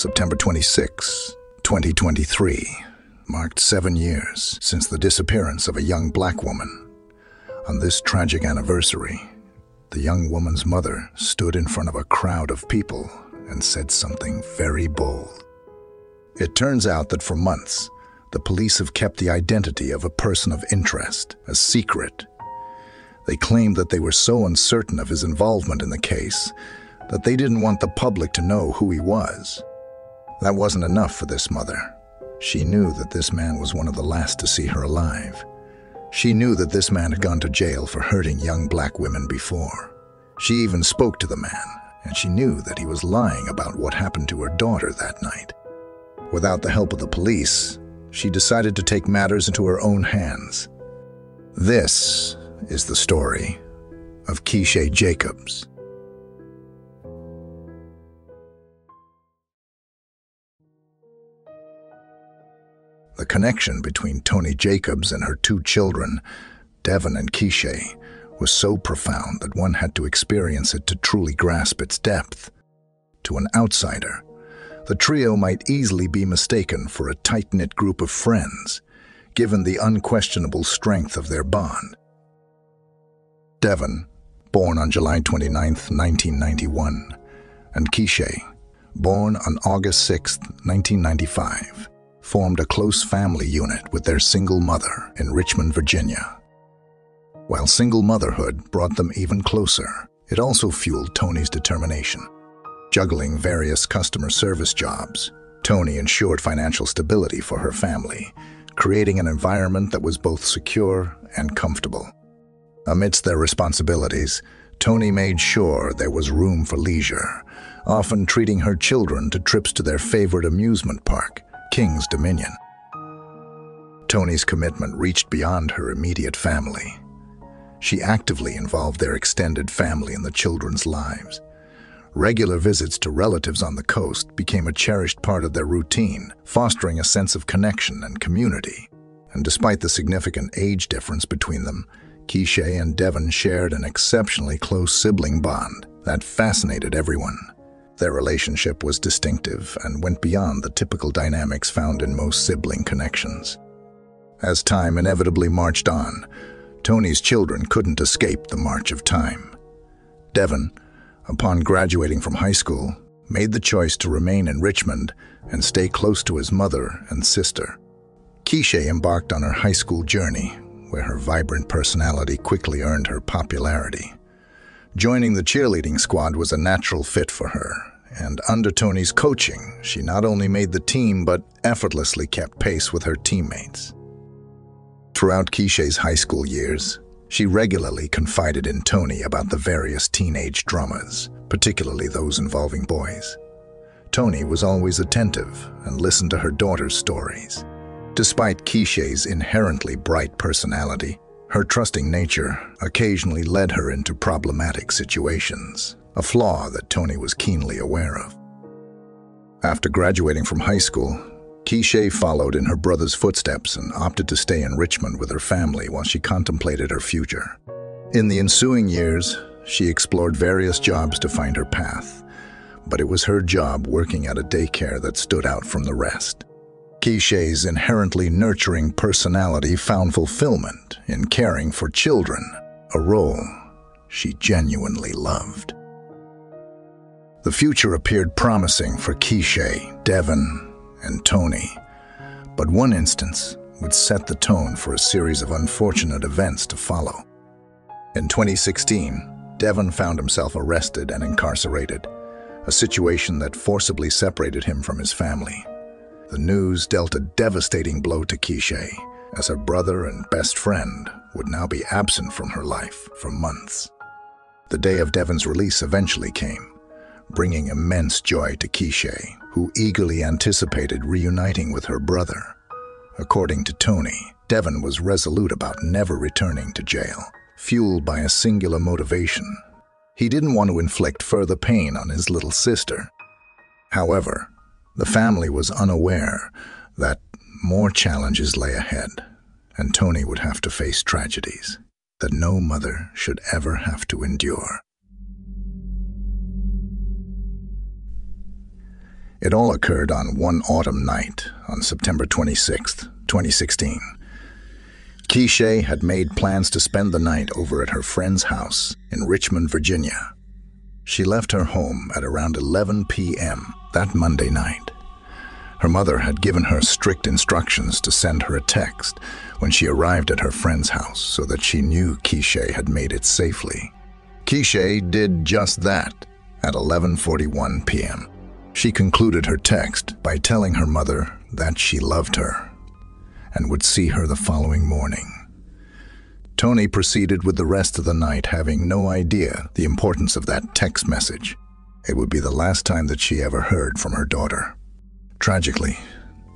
September 26, 2023, marked seven years since the disappearance of a young black woman. On this tragic anniversary, the young woman's mother stood in front of a crowd of people and said something very bold. It turns out that for months, the police have kept the identity of a person of interest a secret. They claimed that they were so uncertain of his involvement in the case that they didn't want the public to know who he was. That wasn't enough for this mother. She knew that this man was one of the last to see her alive. She knew that this man had gone to jail for hurting young black women before. She even spoke to the man, and she knew that he was lying about what happened to her daughter that night. Without the help of the police, she decided to take matters into her own hands. This is the story of Keeshae Jacobs. Connection between Tony Jacobs and her two children, Devon and Keeshae, was so profound that one had to experience it to truly grasp its depth. To an outsider, the trio might easily be mistaken for a tight-knit group of friends, given the unquestionable strength of their bond. Devon, born on July 29, 1991, and Keeshae, born on August 6, 1995, formed a close family unit with their single mother in Richmond, Virginia. While single motherhood brought them even closer, it also fueled Tony's determination. Juggling various customer service jobs, Tony ensured financial stability for her family, creating an environment that was both secure and comfortable. Amidst their responsibilities, Tony made sure there was room for leisure, often treating her children to trips to their favorite amusement park King's Dominion. Tony's commitment reached beyond her immediate family. She actively involved their extended family in the children's lives. Regular visits to relatives on the coast became a cherished part of their routine, fostering a sense of connection and community. And despite the significant age difference between them, Keeshae and Devon shared an exceptionally close sibling bond that fascinated everyone. Their relationship was distinctive and went beyond the typical dynamics found in most sibling connections. As time inevitably marched on, Tony's children couldn't escape the march of time. Devon, upon graduating from high school, made the choice to remain in Richmond and stay close to his mother and sister. Keeshae embarked on her high school journey, where her vibrant personality quickly earned her popularity. Joining the cheerleading squad was a natural fit for her, and under Tony's coaching, she not only made the team but effortlessly kept pace with her teammates. Throughout Keeshae's high school years, she regularly confided in Tony about the various teenage dramas, particularly those involving boys. Tony was always attentive and listened to her daughter's stories. Despite Keeshae's inherently bright personality, her trusting nature occasionally led her into problematic situations, a flaw that Tony was keenly aware of. After graduating from high school, Keeshae followed in her brother's footsteps and opted to stay in Richmond with her family while she contemplated her future. In the ensuing years, she explored various jobs to find her path, but it was her job working at a daycare that stood out from the rest. Keeshae's inherently nurturing personality found fulfillment in caring for children, a role she genuinely loved. The future appeared promising for Keeshae, Devon, and Tony. but one instance would set the tone for a series of unfortunate events to follow. In 2016, Devon found himself arrested and incarcerated, a situation that forcibly separated him from his family. The news dealt a devastating blow to Keeshae, as her brother and best friend would now be absent from her life for months. The day of Devon's release eventually came, bringing immense joy to Keeshae, who eagerly anticipated reuniting with her brother. According to Tony, Devon was resolute about never returning to jail, fueled by a singular motivation. He didn't want to inflict further pain on his little sister. However, the family was unaware that more challenges lay ahead, and Tony would have to face tragedies that no mother should ever have to endure. It all occurred on one autumn night on September 26, 2016. Keeshae had made plans to spend the night over at her friend's house in Richmond, Virginia. She left her home at around 11 p.m. that Monday night. Her mother had given her strict instructions to send her a text when she arrived at her friend's house so that she knew Keeshae had made it safely. Keeshae did just that at 11:41 p.m. She concluded her text by telling her mother that she loved her and would see her the following morning. Tony proceeded with the rest of the night having no idea the importance of that text message. It would be the last time that she ever heard from her daughter. Tragically,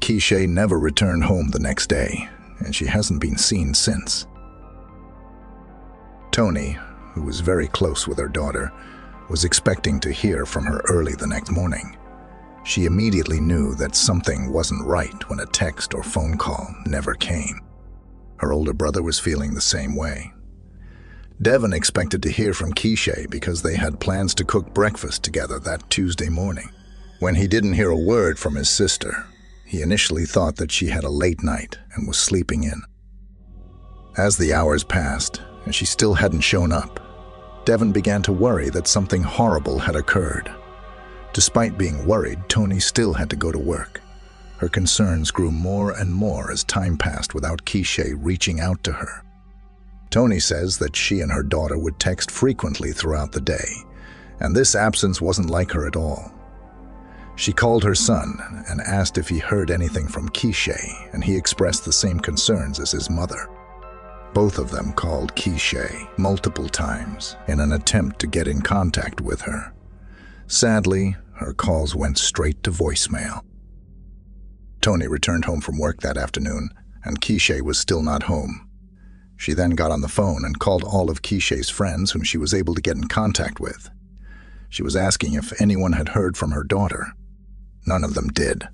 Keeshae never returned home the next day, and she hasn't been seen since. Tony, who was very close with her daughter, was expecting to hear from her early the next morning. She immediately knew that something wasn't right when a text or phone call never came. Her older brother was feeling the same way. Devon expected to hear from Keeshae because they had plans to cook breakfast together that Tuesday morning. When he didn't hear a word from his sister, he initially thought that she had a late night and was sleeping in. As the hours passed and she still hadn't shown up, Devon began to worry that something horrible had occurred. Despite being worried, Tony still had to go to work. Her concerns grew more and more as time passed without Keeshae reaching out to her. Tony says that she and her daughter would text frequently throughout the day, and this absence wasn't like her at all. She called her son and asked if he heard anything from Keeshae, and he expressed the same concerns as his mother. Both of them called Keeshae multiple times in an attempt to get in contact with her. Sadly, her calls went straight to voicemail. Tony returned home from work that afternoon, and Keeshae was still not home. She then got on the phone and called all of Keeshae's friends whom she was able to get in contact with. She was asking if anyone had heard from her daughter. None of them did,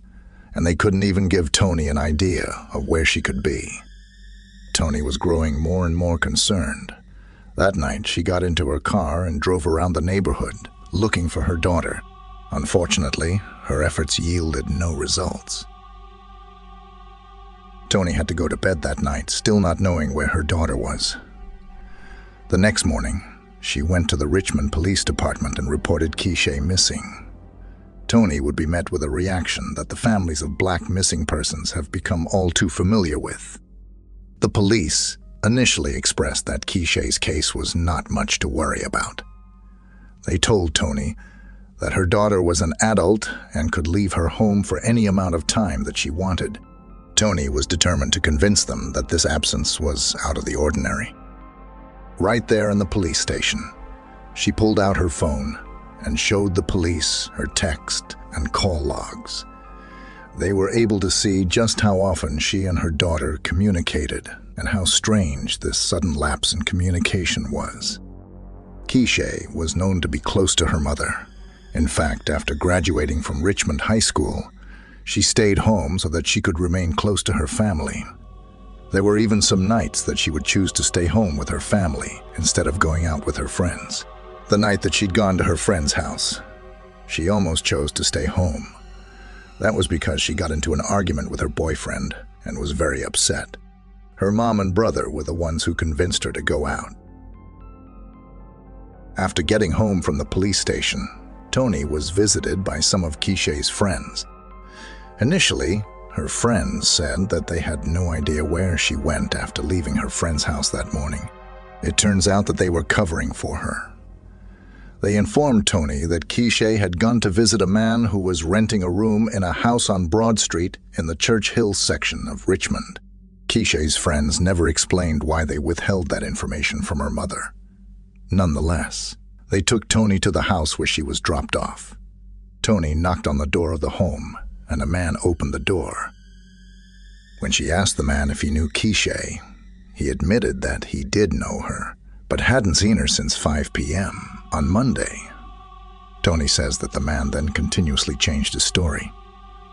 and they couldn't even give Tony an idea of where she could be. Tony was growing more and more concerned. That night, she got into her car and drove around the neighborhood, looking for her daughter. Unfortunately, her efforts yielded no results. Tony had to go to bed that night, still not knowing where her daughter was. The next morning, she went to the Richmond Police Department and reported Keeshae missing. Tony would be met with a reaction that the families of black missing persons have become all too familiar with. The police initially expressed that Keeshae's case was not much to worry about. They told Tony that her daughter was an adult and could leave her home for any amount of time that she wanted. Tony was determined to convince them that this absence was out of the ordinary. Right there in the police station, she pulled out her phone and showed the police her text and call logs. They were able to see just how often she and her daughter communicated and how strange this sudden lapse in communication was. Keeshae was known to be close to her mother. In fact, after graduating from Richmond High School, she stayed home so that she could remain close to her family. There were even some nights that she would choose to stay home with her family instead of going out with her friends. The night that she'd gone to her friend's house, she almost chose to stay home. That was because she got into an argument with her boyfriend and was very upset. Her mom and brother were the ones who convinced her to go out. After getting home from the police station, Tony was visited by some of Keeshae's friends. Initially, her friends said that they had no idea where she went after leaving her friend's house that morning. It turns out that they were covering for her. They informed Tony that Keeshae had gone to visit a man who was renting a room in a house on Broad Street in the Church Hill section of Richmond. Keeshae's friends never explained why they withheld that information from her mother. Nonetheless, they took Tony to the house where she was dropped off. Tony knocked on the door of the home, and a man opened the door. When she asked the man if he knew Keeshae, he admitted that he did know her, but hadn't seen her since 5 p.m on Monday. Tony says that the man then continuously changed his story.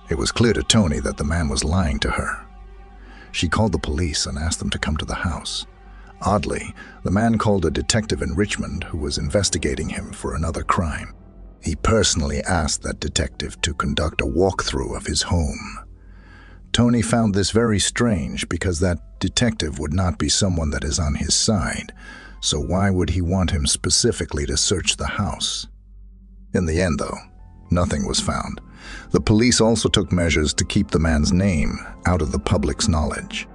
It was clear to Tony that the man was lying to her. She called the police and asked them to come to the house. Oddly, the man called a detective in Richmond who was investigating him for another crime. He personally asked that detective to conduct a walkthrough of his home. Tony found this very strange because that detective would not be someone that is on his side, so why would he want him specifically to search the house? In the end, though, nothing was found. The police also took measures to keep the man's name out of the public's knowledge.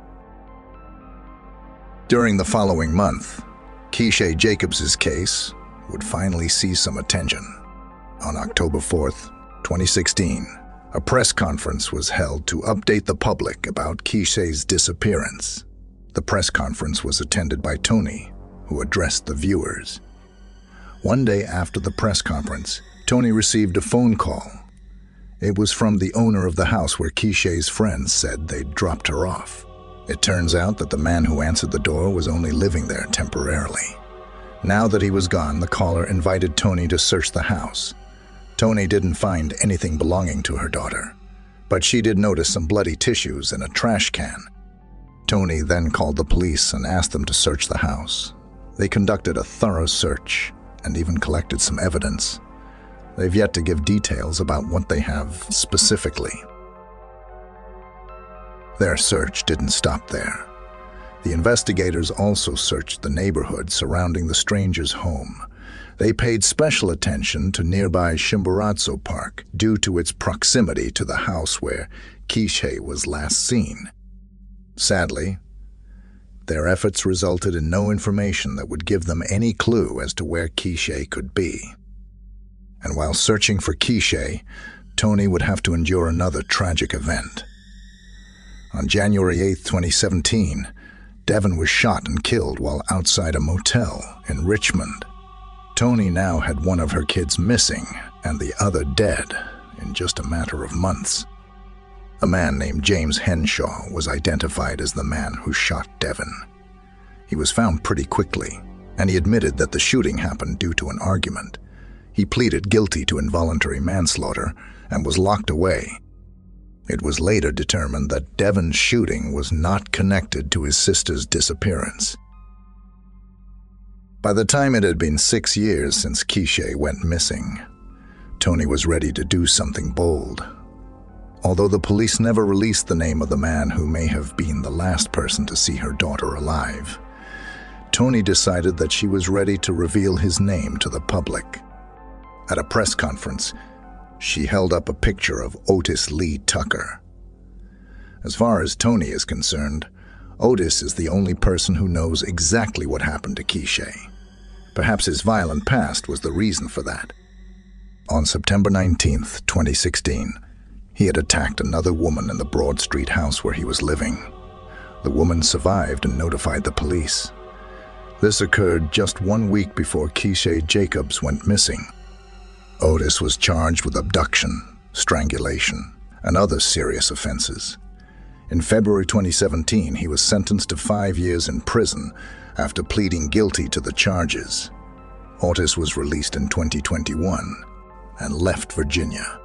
During the following month, Keeshae Jacobs' case would finally see some attention. On October 4th, 2016, a press conference was held to update the public about Keeshae's disappearance. The press conference was attended by Tony, who addressed the viewers. One day after the press conference, Tony received a phone call. It was from the owner of the house where Keeshae's friends said they'd dropped her off. It turns out that the man who answered the door was only living there temporarily. Now that he was gone, the caller invited Tony to search the house. Tony didn't find anything belonging to her daughter, but she did notice some bloody tissues in a trash can. Tony then called the police and asked them to search the house. They conducted a thorough search and even collected some evidence. They've yet to give details about what they have specifically. Their search didn't stop there. The investigators also searched the neighborhood surrounding the stranger's home they paid special attention to nearby Chimborazo Park due to its proximity to the house where Keeshae was last seen. Sadly, their efforts resulted in no information that would give them any clue as to where Keeshae could be. And while searching for Keeshae, Tony would have to endure another tragic event. On January 8, 2017, Devon was shot and killed while outside a motel in Richmond. Tony now had one of her kids missing and the other dead in just a matter of months. A man named James Henshaw was identified as the man who shot Devon. He was found pretty quickly, and he admitted that the shooting happened due to an argument. He pleaded guilty to involuntary manslaughter and was locked away. It was later determined that Devon's shooting was not connected to his sister's disappearance. By the time it had been six years since Keeshae went missing, Tony was ready to do something bold. Although the police never released the name of the man who may have been the last person to see her daughter alive, Tony decided that she was ready to reveal his name to the public. At a press conference, she held up a picture of Otis Lee Tucker. As far as Tony is concerned, Otis is the only person who knows exactly what happened to Keeshae. Perhaps his violent past was the reason for that. On September 19, 2016, he had attacked another woman in the Broad Street house where he was living. The woman survived and notified the police. This occurred just one week before Keeshae Jacobs went missing. Otis was charged with abduction, strangulation, and other serious offenses. In February 2017, he was sentenced to five years in prison after pleading guilty to the charges. Otis was released in 2021 and left Virginia.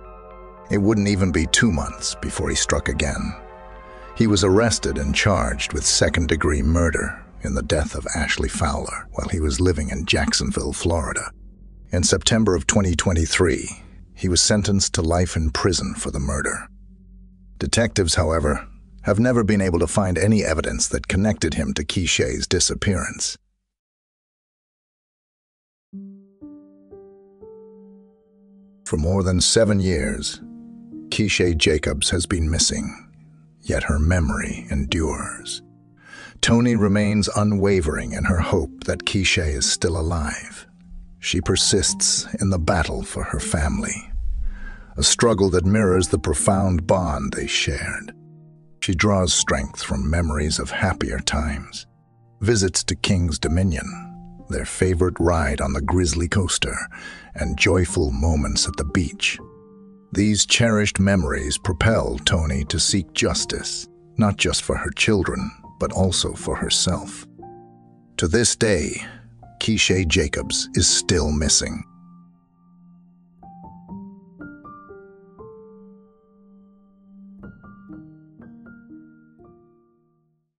It wouldn't even be two months before he struck again. He was arrested and charged with second-degree murder in the death of Ashley Fowler while he was living in Jacksonville, Florida. In September of 2023, he was sentenced to life in prison for the murder. Detectives, however, have never been able to find any evidence that connected him to Keeshae's disappearance. For more than seven years, Keeshae Jacobs has been missing, yet her memory endures. Tony remains unwavering in her hope that Keeshae is still alive. She persists in the battle for her family, a struggle that mirrors the profound bond they shared. She draws strength from memories of happier times, visits to King's Dominion, their favorite ride on the Grizzly Coaster, and joyful moments at the beach. These cherished memories propel Tony to seek justice, not just for her children, but also for herself. To this day, Keeshae Jacobs is still missing.